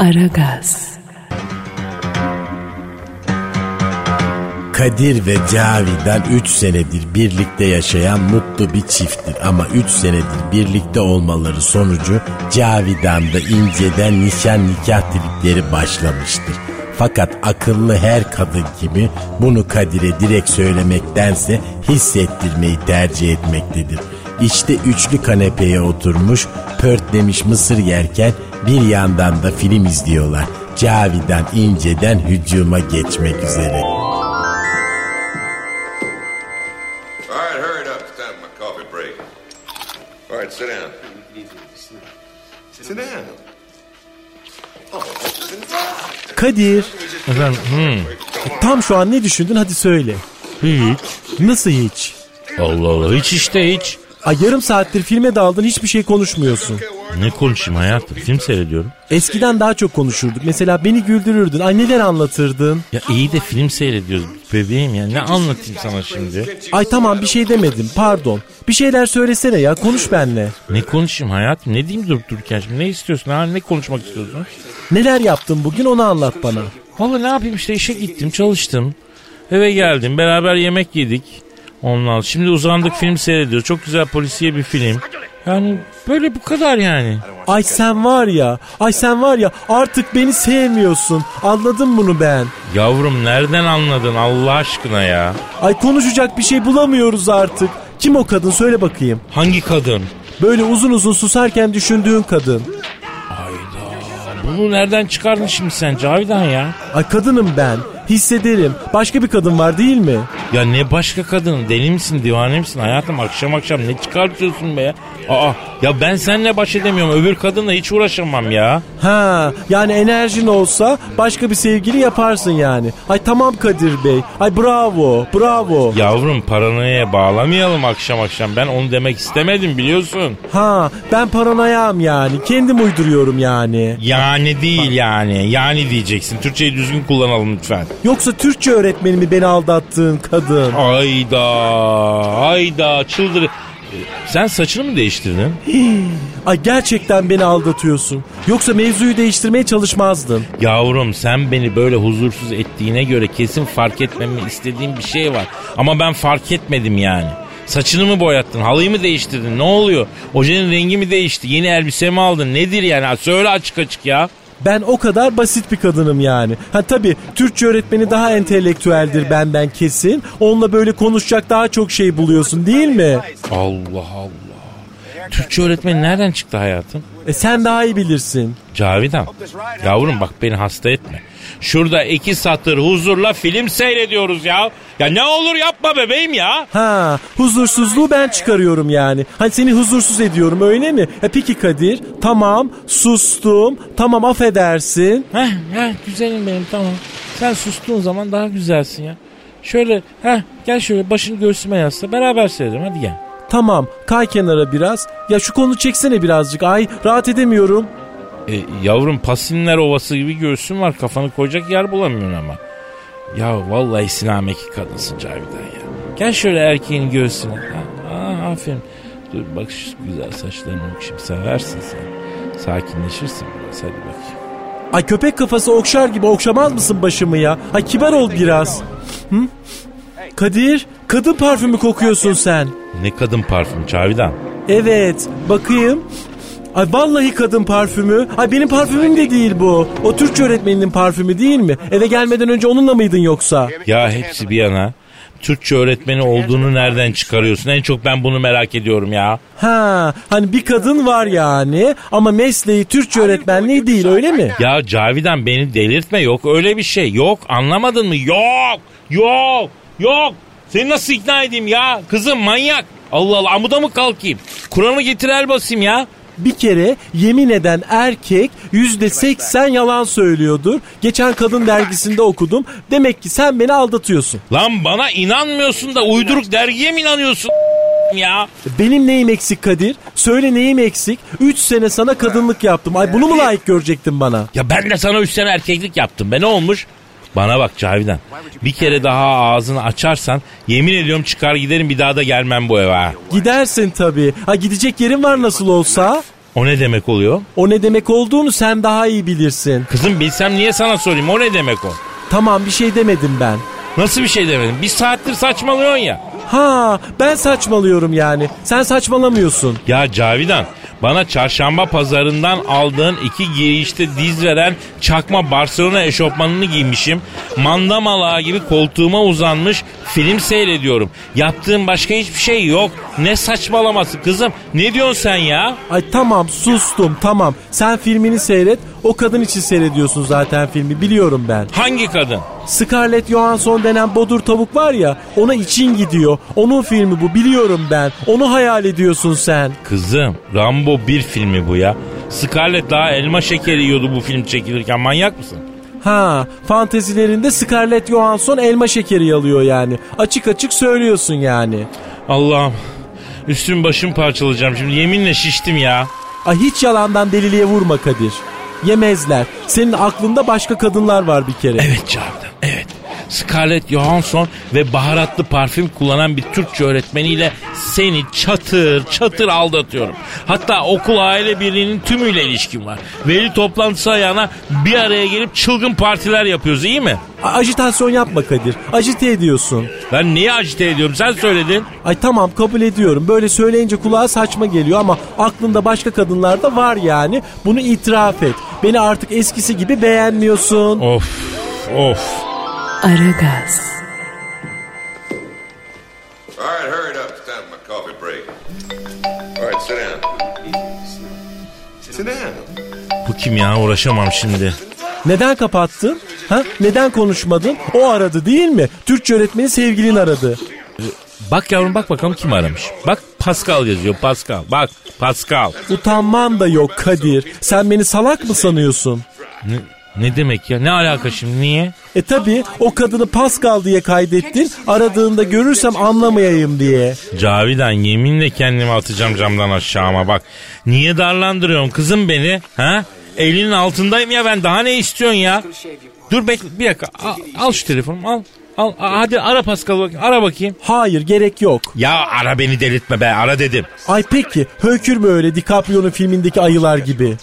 Aragaz, Kadir ve Cavidan 3 senedir birlikte yaşayan mutlu bir çifttir. Ama 3 senedir birlikte olmaları sonucu Cavidan'da inceden nişan nikah tripleri başlamıştır. Fakat akıllı her kadın gibi bunu Kadir'e direkt söylemektense hissettirmeyi tercih etmektedir. İşte üçlü kanepeye oturmuş, pörtlemiş mısır yerken bir yandan da film izliyorlar. Cavidan inceden hücuma geçmek üzere. All right, hurry it up. It's time for my coffee break. All right, sit down. Sit down. Oh, sit down. Kadir, Efendim, hmm, tam şu an ne düşündün hadi söyle. hiç. Nasıl hiç? Allah Allah hiç işte hiç. Ay yarım saattir filme daldın hiçbir şey konuşmuyorsun. Ne konuşayım hayatım film seyrediyorum. Eskiden daha çok konuşurduk. Mesela beni güldürürdün. Ay neler anlatırdın. Ya iyi de film seyrediyoruz bebeğim ya ne anlatayım sana şimdi. Ay tamam bir şey demedim pardon. Bir şeyler söylesene ya konuş benle. Ne konuşayım hayatım ne diyeyim durup dururken şimdi ne istiyorsun ha ne konuşmak istiyorsun? Neler yaptın bugün onu anlat bana. Valla ne yapayım işte işe gittim çalıştım. Eve geldim beraber yemek yedik. Ondan şimdi uzandık film seyrediyoruz. Çok güzel polisiye bir film. Yani böyle bu kadar yani. Ay sen var ya, ay sen var ya artık beni sevmiyorsun. Anladım bunu ben. Yavrum nereden anladın Allah aşkına ya? Ay konuşacak bir şey bulamıyoruz artık. Kim o kadın söyle bakayım. Hangi kadın? Böyle uzun uzun susarken düşündüğün kadın. Bunu nereden çıkardın şimdi sen Cavidan ya? Ay kadınım ben. Hissederim. Başka bir kadın var değil mi? Ya ne başka kadın deli misin divane misin hayatım akşam akşam ne çıkartıyorsun be ya? Aa ya ben seninle baş edemiyorum öbür kadınla hiç uğraşamam ya. Ha, yani enerjin olsa başka bir sevgili yaparsın yani. Ay tamam Kadir Bey. Ay bravo, bravo. Yavrum paranoya bağlamayalım akşam akşam ben onu demek istemedim biliyorsun. Ha, ben paranoyam yani. Kendim uyduruyorum yani. Yani değil yani yani diyeceksin Türkçeyi düzgün kullanalım lütfen. Yoksa Türkçe öğretmenimi beni aldattığın kadın. Ayda ayda çıldır. Sen saçını mı değiştirdin? Ay gerçekten beni aldatıyorsun. Yoksa mevzuyu değiştirmeye çalışmazdın. Yavrum sen beni böyle huzursuz ettiğine göre kesin fark etmemi istediğin bir şey var. Ama ben fark etmedim yani. Saçını mı boyattın? Halıyı mı değiştirdin? Ne oluyor? Ojenin rengi mi değişti? Yeni elbise mi aldın? Nedir yani? Söyle açık açık ya. Ben o kadar basit bir kadınım yani. Ha tabii Türkçe öğretmeni daha entelektüeldir benden kesin. Onunla böyle konuşacak daha çok şey buluyorsun değil mi? Allah Allah. Türkçe öğretmeni nereden çıktı hayatım? E sen daha iyi bilirsin. Cavidan. Yavrum bak beni hasta etme. Şurada iki satır huzurla film seyrediyoruz ya. Ya ne olur yapma bebeğim ya. Ha huzursuzluğu ben çıkarıyorum yani. Hani seni huzursuz ediyorum öyle mi? E peki Kadir tamam sustum tamam affedersin. Heh, heh güzelim benim tamam. Sen sustuğun zaman daha güzelsin ya. Şöyle heh gel şöyle başını göğsüme yasla beraber seyredelim hadi gel. Tamam kay kenara biraz. Ya şu konu çeksene birazcık ay rahat edemiyorum. E, yavrum pasinler ovası gibi göğsün var kafanı koyacak yer bulamıyorsun ama. Ya vallahi sinameki kadınsın Cavidan ya. Gel şöyle erkeğin göğsüne. Ha, ha, aferin. Dur bak şu güzel saçlarını okşayayım. Seversin sen. Sakinleşirsin biraz hadi bakayım. Ay köpek kafası okşar gibi okşamaz mısın başımı ya? Ay kibar ol biraz. Hı? Kadir kadın parfümü kokuyorsun sen. Ne kadın parfüm Cavidan. Evet bakayım. Ay vallahi kadın parfümü. Ay benim parfümüm de değil bu. O Türkçe öğretmeninin parfümü değil mi? Eve gelmeden önce onunla mıydın yoksa? Ya hepsi bir yana. Türkçe öğretmeni olduğunu nereden çıkarıyorsun? En çok ben bunu merak ediyorum ya. Ha, hani bir kadın var yani ama mesleği Türkçe öğretmenliği değil öyle mi? Ya Cavidan beni delirtme yok öyle bir şey. Yok anlamadın mı? Yok yok yok. Seni nasıl ikna edeyim ya? Kızım manyak. Allah Allah amuda mı kalkayım? Kur'an'ı getir el basayım ya. Bir kere yemin eden erkek yüzde seksen yalan söylüyordur. Geçen kadın dergisinde okudum. Demek ki sen beni aldatıyorsun. Lan bana inanmıyorsun da uyduruk dergiye mi inanıyorsun ya? Benim neyim eksik Kadir? Söyle neyim eksik? Üç sene sana kadınlık yaptım. Ay bunu mu layık görecektin bana? Ya ben de sana üç sene erkeklik yaptım be ne olmuş? Bana bak Cavidan. Bir kere daha ağzını açarsan yemin ediyorum çıkar giderim bir daha da gelmem bu eve ha. Gidersin tabii. Ha gidecek yerin var nasıl olsa. O ne demek oluyor? O ne demek olduğunu sen daha iyi bilirsin. Kızım bilsem niye sana sorayım o ne demek o? Tamam bir şey demedim ben. Nasıl bir şey demedim? Bir saattir saçmalıyorsun ya. Ha ben saçmalıyorum yani. Sen saçmalamıyorsun. Ya Cavidan bana çarşamba pazarından aldığın iki girişte diz veren çakma Barcelona eşofmanını giymişim. Mandamalağı gibi koltuğuma uzanmış film seyrediyorum. Yaptığım başka hiçbir şey yok. Ne saçmalaması kızım? Ne diyorsun sen ya? Ay tamam sustum tamam. Sen filmini seyret. O kadın için seyrediyorsun zaten filmi biliyorum ben. Hangi kadın? Scarlett Johansson denen bodur tavuk var ya ona için gidiyor. Onun filmi bu biliyorum ben. Onu hayal ediyorsun sen. Kızım Rambo 1 filmi bu ya. Scarlett daha elma şekeri yiyordu bu film çekilirken manyak mısın? Ha fantezilerinde Scarlett Johansson elma şekeri yalıyor yani. Açık açık söylüyorsun yani. Allah'ım üstüm başım parçalayacağım şimdi yeminle şiştim ya. Ay hiç yalandan deliliğe vurma Kadir. Yemezler. Senin aklında başka kadınlar var bir kere. Evet evet. Scarlett Johansson ve baharatlı parfüm kullanan bir Türkçe öğretmeniyle seni çatır çatır aldatıyorum. Hatta okul aile birliğinin tümüyle ilişkin var. Veli toplantısı ayağına bir araya gelip çılgın partiler yapıyoruz iyi mi? A- Ajitasyon yapma Kadir. Ajite ediyorsun. Ben niye acite ediyorum sen söyledin. Ay tamam kabul ediyorum. Böyle söyleyince kulağa saçma geliyor ama aklında başka kadınlar da var yani. Bunu itiraf et. Beni artık eskisi gibi beğenmiyorsun. Of of. Aragaz, All right, hurry it up. It's time for my coffee break. All right, sit down. Sit down. Bu kim ya uğraşamam şimdi. Neden kapattın? Ha? Neden konuşmadın? O aradı değil mi? Türkçe öğretmeni sevgilin aradı. Bak yavrum bak bakalım kim aramış. Bak Pascal yazıyor Pascal. Bak Pascal. Utanman da yok Kadir. Sen beni salak mı sanıyorsun? Ne, ne demek ya ne alaka şimdi niye? E tabi o kadını Pascal diye kaydettin. Aradığında görürsem anlamayayım diye. Cavidan yeminle kendimi atacağım camdan aşağıma bak. Niye darlandırıyorsun kızım beni? Ha? Elinin altındayım ya ben daha ne istiyorsun ya? Dur bekle bir dakika al, al şu telefonumu al. Al a- hadi ara Pascal bakayım ara bakayım. Hayır gerek yok. Ya ara beni delirtme be ara dedim. Ay peki hökür mü öyle DiCaprio'nun filmindeki ayılar gibi?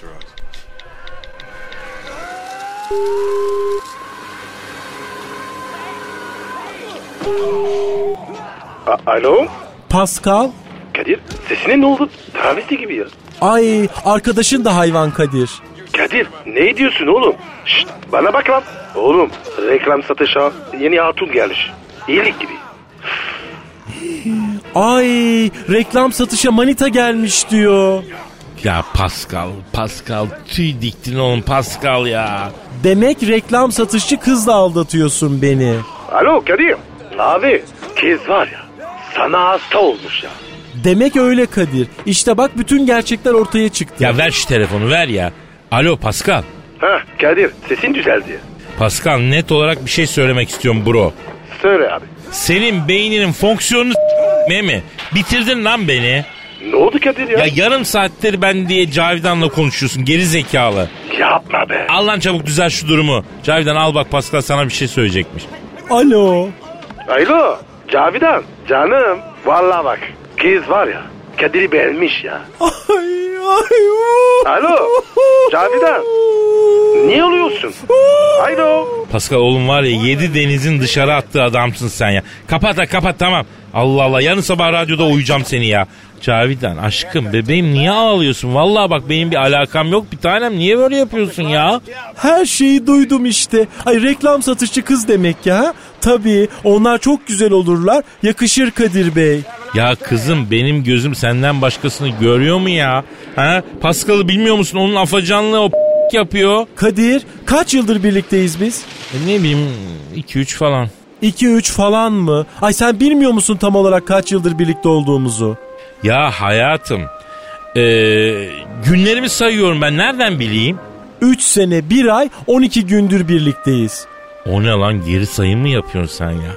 A- Alo? Pascal? Kadir sesine ne oldu? Travesti gibi ya. Ay arkadaşın da hayvan Kadir. Kadir ne diyorsun oğlum? Şşt bana bak lan. Oğlum reklam satışa yeni hatun gelmiş. İyilik gibi. Ay reklam satışa manita gelmiş diyor. Ya Pascal Pascal tüy diktin oğlum Pascal ya. Demek reklam satışçı kızla aldatıyorsun beni. Alo Kadir. Abi kız var ya sana hasta olmuş ya. Demek öyle Kadir. İşte bak bütün gerçekler ortaya çıktı. Ya ver şu telefonu ver ya. Alo Pascal. Ha Kadir sesin düzeldi. Pascal net olarak bir şey söylemek istiyorum bro. Söyle abi. Senin beyninin fonksiyonunu mi? Bitirdin lan beni. Ne oldu Kadir ya? Ya yarım saattir ben diye Cavidan'la konuşuyorsun geri zekalı. Yapma be. Al lan çabuk düzel şu durumu. Cavidan al bak Pascal sana bir şey söyleyecekmiş. Alo. Alo Cavidan canım. Vallahi bak kız var ya Kadir'i beğenmiş ya. Ay, ay, Alo Cavidan. Niye oluyorsun? Alo. Pascal oğlum var ya yedi denizin dışarı attığı adamsın sen ya. Kapat ha kapat tamam. Allah Allah yarın sabah radyoda uyuyacağım seni ya. Cavidan aşkım bebeğim niye ağlıyorsun? Vallahi bak benim bir alakam yok bir tanem niye böyle yapıyorsun ya? Her şeyi duydum işte. Ay reklam satışçı kız demek ya. Tabii onlar çok güzel olurlar. Yakışır Kadir Bey. Ya kızım benim gözüm senden başkasını görüyor mu ya? Ha? Pascal'ı bilmiyor musun? Onun afacanlığı o yapıyor. Kadir kaç yıldır birlikteyiz biz? E ne bileyim 2-3 falan. 2-3 falan mı? Ay sen bilmiyor musun tam olarak kaç yıldır birlikte olduğumuzu? Ya hayatım ee, günlerimi sayıyorum ben nereden bileyim? 3 sene 1 ay 12 gündür birlikteyiz. O ne lan geri sayım mı yapıyorsun sen ya?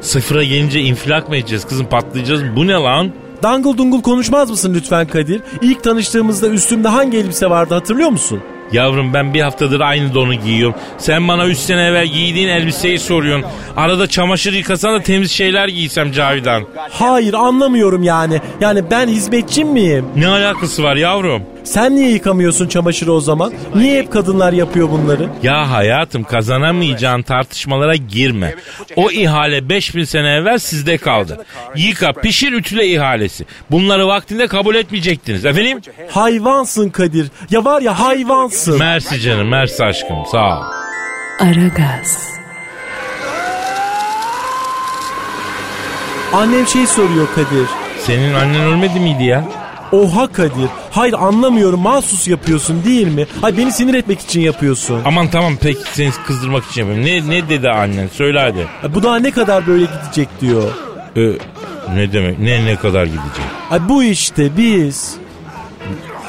Sıfıra gelince infilak mı edeceğiz kızım patlayacağız mı? Bu ne lan? Dangıl dungul konuşmaz mısın lütfen Kadir? İlk tanıştığımızda üstümde hangi elbise vardı hatırlıyor musun? Yavrum ben bir haftadır aynı donu giyiyorum. Sen bana 3 sene evvel giydiğin elbiseyi soruyorsun. Arada çamaşır yıkasan da temiz şeyler giysem Cavidan. Hayır anlamıyorum yani. Yani ben hizmetçim miyim? Ne alakası var yavrum? Sen niye yıkamıyorsun çamaşırı o zaman? Niye hep kadınlar yapıyor bunları? Ya hayatım kazanamayacağın tartışmalara girme. O ihale 5000 sene evvel sizde kaldı. Yıka, pişir, ütüle ihalesi. Bunları vaktinde kabul etmeyecektiniz. Efendim? Hayvansın Kadir. Ya var ya hayvansın. Mersi canım, mersi aşkım. Sağ ol. Aragaz, Annem şey soruyor Kadir. Senin annen ölmedi miydi ya? Oha Kadir. Hayır anlamıyorum mahsus yapıyorsun değil mi? Hay beni sinir etmek için yapıyorsun. Aman tamam peki seni kızdırmak için yapıyorum. Ne, ne dedi annen? Söyle hadi. Ay, Bu daha ne kadar böyle gidecek diyor. Ee, ne demek? Ne ne kadar gidecek? Ay bu işte biz.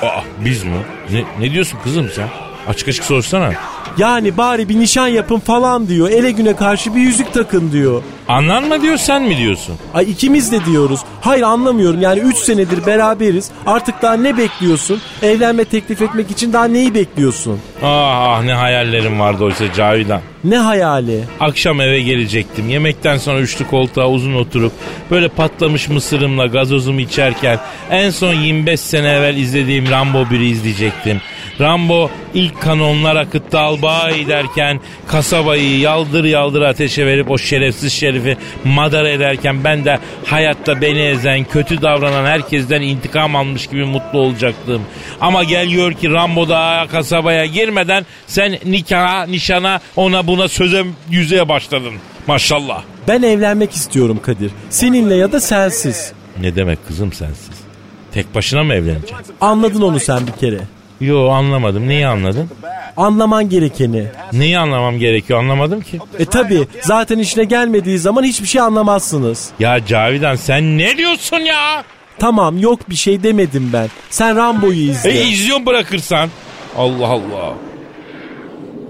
Aa biz mi? Ne, ne diyorsun kızım sen? Açık açık sorsana. Yani bari bir nişan yapın falan diyor. Ele güne karşı bir yüzük takın diyor. Anan mı diyor sen mi diyorsun? Ay ikimiz de diyoruz. Hayır anlamıyorum yani 3 senedir beraberiz. Artık daha ne bekliyorsun? Evlenme teklif etmek için daha neyi bekliyorsun? Ah, ah ne hayallerim vardı oysa Cavidan. Ne hayali? Akşam eve gelecektim. Yemekten sonra üçlü koltuğa uzun oturup böyle patlamış mısırımla gazozumu içerken en son 25 sene evvel izlediğim Rambo 1'i izleyecektim. Rambo ilk kanonlar akıttı albay derken kasabayı yaldır yaldır ateşe verip o şerefsiz şerifi madara ederken ben de hayatta beni ezen kötü davranan herkesten intikam almış gibi mutlu olacaktım. Ama gel gör ki Rambo daha kasabaya girmeden sen nikaha nişana ona buna söze yüzeye başladın. Maşallah. Ben evlenmek istiyorum Kadir. Seninle ya da sensiz. Ne demek kızım sensiz? Tek başına mı evleneceksin? Anladın onu sen bir kere. Yo anlamadım. Neyi anladın? Anlaman gerekeni. Neyi anlamam gerekiyor anlamadım ki. E tabi zaten işine gelmediği zaman hiçbir şey anlamazsınız. Ya Cavidan sen ne diyorsun ya? Tamam yok bir şey demedim ben. Sen Rambo'yu izle. E izliyorum bırakırsan. Allah Allah.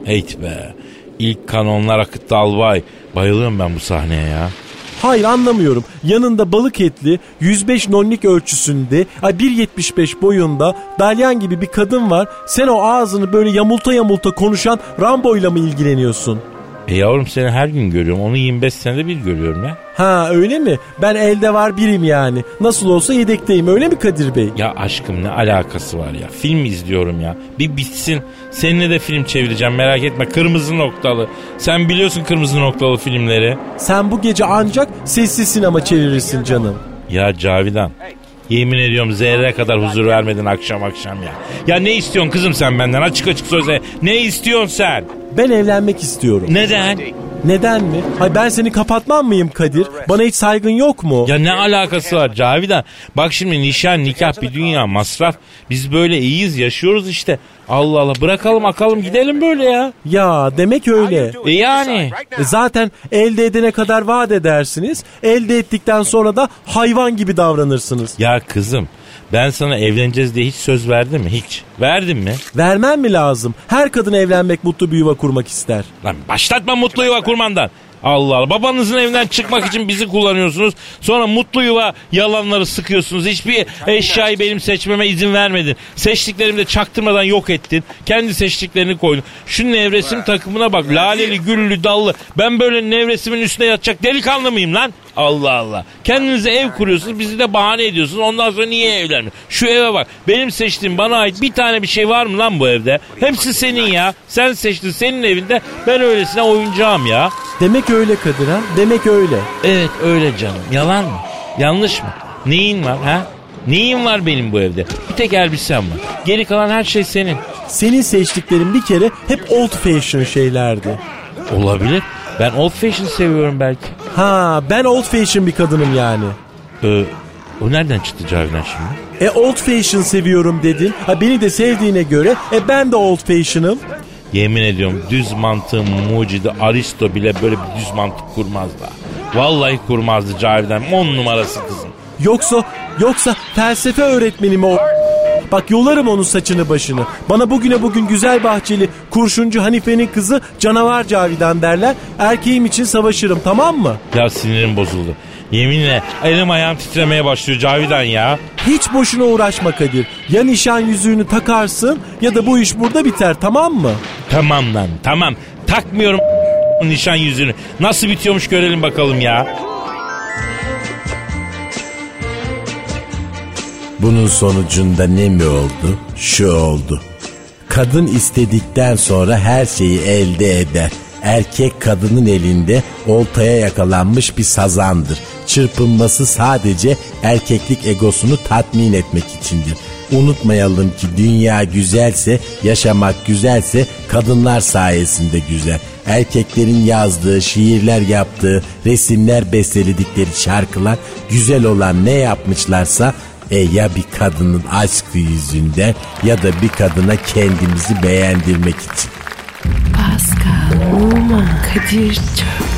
Heyt be. İlk kanonlar akıttı albay. Bayılıyorum ben bu sahneye ya. Hayır anlamıyorum. Yanında balık etli 105 nonlik ölçüsünde ay 1.75 boyunda dalyan gibi bir kadın var. Sen o ağzını böyle yamulta yamulta konuşan Rambo'yla mı ilgileniyorsun? E yavrum seni her gün görüyorum. Onu 25 senede bir görüyorum ya. Ha öyle mi? Ben elde var birim yani. Nasıl olsa yedekteyim öyle mi Kadir Bey? Ya aşkım ne alakası var ya? Film izliyorum ya. Bir bitsin. Seninle de film çevireceğim merak etme. Kırmızı noktalı. Sen biliyorsun kırmızı noktalı filmleri. Sen bu gece ancak sessiz sinema çevirirsin canım. Ya Cavidan. Yemin ediyorum zerre kadar huzur vermedin akşam akşam ya. Ya ne istiyorsun kızım sen benden açık açık söyle. Ne istiyorsun sen? Ben evlenmek istiyorum. Neden? Neden mi? Hay ben seni kapatmam mıyım Kadir? Bana hiç saygın yok mu? Ya ne alakası var Cavidan? Bak şimdi nişan nikah bir dünya masraf. Biz böyle iyiyiz yaşıyoruz işte. Allah Allah bırakalım akalım gidelim böyle ya. Ya demek öyle. E yani. E zaten elde edene kadar vaat edersiniz. Elde ettikten sonra da hayvan gibi davranırsınız. Ya kızım ben sana evleneceğiz diye hiç söz verdim mi? Hiç. Verdim mi? Vermem mi lazım? Her kadın evlenmek, mutlu bir yuva kurmak ister. Lan başlatma mutlu yuva kurmandan. Allah Allah. Babanızın evinden çıkmak için bizi kullanıyorsunuz. Sonra mutlu yuva yalanları sıkıyorsunuz. Hiçbir eşyayı benim seçmeme izin vermedin. Seçtiklerimi de çaktırmadan yok ettin. Kendi seçtiklerini koydun. Şu nevresim takımına bak. Laleli, güllü, dallı. Ben böyle nevresimin üstüne yatacak delikanlı mıyım lan? Allah Allah. Kendinize ev kuruyorsunuz. Bizi de bahane ediyorsunuz. Ondan sonra niye evlenmiyor? Şu eve bak. Benim seçtiğim bana ait bir tane bir şey var mı lan bu evde? Hepsi senin ya. Sen seçtin senin evinde. Ben öylesine oyuncağım ya. Demek öyle Kadir ha? Demek öyle. Evet öyle canım. Yalan mı? Yanlış mı? Neyin var ha? Neyin var benim bu evde? Bir tek elbisem var. Geri kalan her şey senin. Senin seçtiklerin bir kere hep old fashion şeylerdi. Olabilir. Ben old fashion seviyorum belki. Ha ben old fashion bir kadınım yani. Ee, o nereden çıktı Cavidan şimdi? E old fashion seviyorum dedin. Ha beni de sevdiğine göre e ben de old fashion'ım. Yemin ediyorum düz mantığın mucidi Aristo bile böyle bir düz mantık kurmazdı. Vallahi kurmazdı Cavidan. On numarası kızım. Yoksa yoksa felsefe öğretmeni mi o? Bak yolarım onun saçını başını. Bana bugüne bugün güzel bahçeli kurşuncu Hanife'nin kızı canavar Cavidan derler. Erkeğim için savaşırım tamam mı? Ya sinirim bozuldu. Yeminle elim ayağım titremeye başlıyor Cavidan ya. Hiç boşuna uğraşma Kadir. Ya nişan yüzüğünü takarsın ya da bu iş burada biter tamam mı? Tamam lan tamam. Takmıyorum nişan yüzünü. Nasıl bitiyormuş görelim bakalım ya. Bunun sonucunda ne mi oldu? Şu oldu. Kadın istedikten sonra her şeyi elde eder. Erkek kadının elinde oltaya yakalanmış bir sazandır. Çırpınması sadece erkeklik egosunu tatmin etmek içindir. Unutmayalım ki dünya güzelse, yaşamak güzelse kadınlar sayesinde güzel. Erkeklerin yazdığı, şiirler yaptığı, resimler besteledikleri şarkılar güzel olan ne yapmışlarsa e ya bir kadının aşkı yüzünden ya da bir kadına kendimizi beğendirmek için. Pascal, Oman, Kadir çok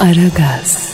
Aragaz.